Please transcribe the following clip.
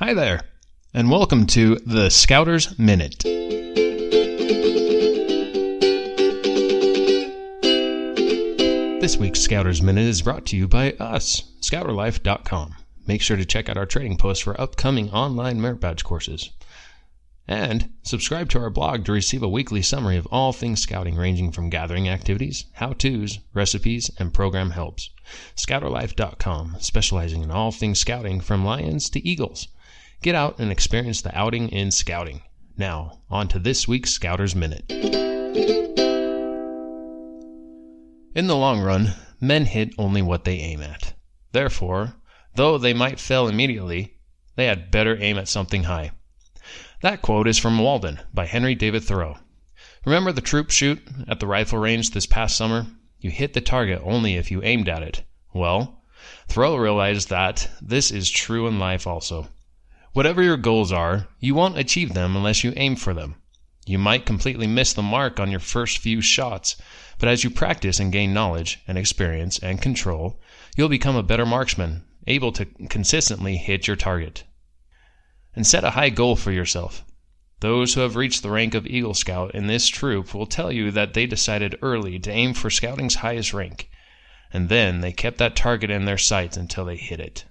Hi there, and welcome to the Scouters Minute. This week's Scouters Minute is brought to you by us, ScouterLife.com. Make sure to check out our trading posts for upcoming online merit badge courses. And subscribe to our blog to receive a weekly summary of all things scouting, ranging from gathering activities, how to's, recipes, and program helps. ScouterLife.com, specializing in all things scouting from lions to eagles. Get out and experience the outing in scouting. Now, on to this week's Scouters Minute. In the long run, men hit only what they aim at. Therefore, though they might fail immediately, they had better aim at something high. That quote is from Walden by Henry David Thoreau. Remember the troop shoot at the rifle range this past summer? You hit the target only if you aimed at it. Well, Thoreau realized that this is true in life also. Whatever your goals are, you won't achieve them unless you aim for them. You might completely miss the mark on your first few shots, but as you practice and gain knowledge and experience and control, you'll become a better marksman, able to consistently hit your target and set a high goal for yourself. Those who have reached the rank of Eagle Scout in this troop will tell you that they decided early to aim for scouting's highest rank, and then they kept that target in their sights until they hit it.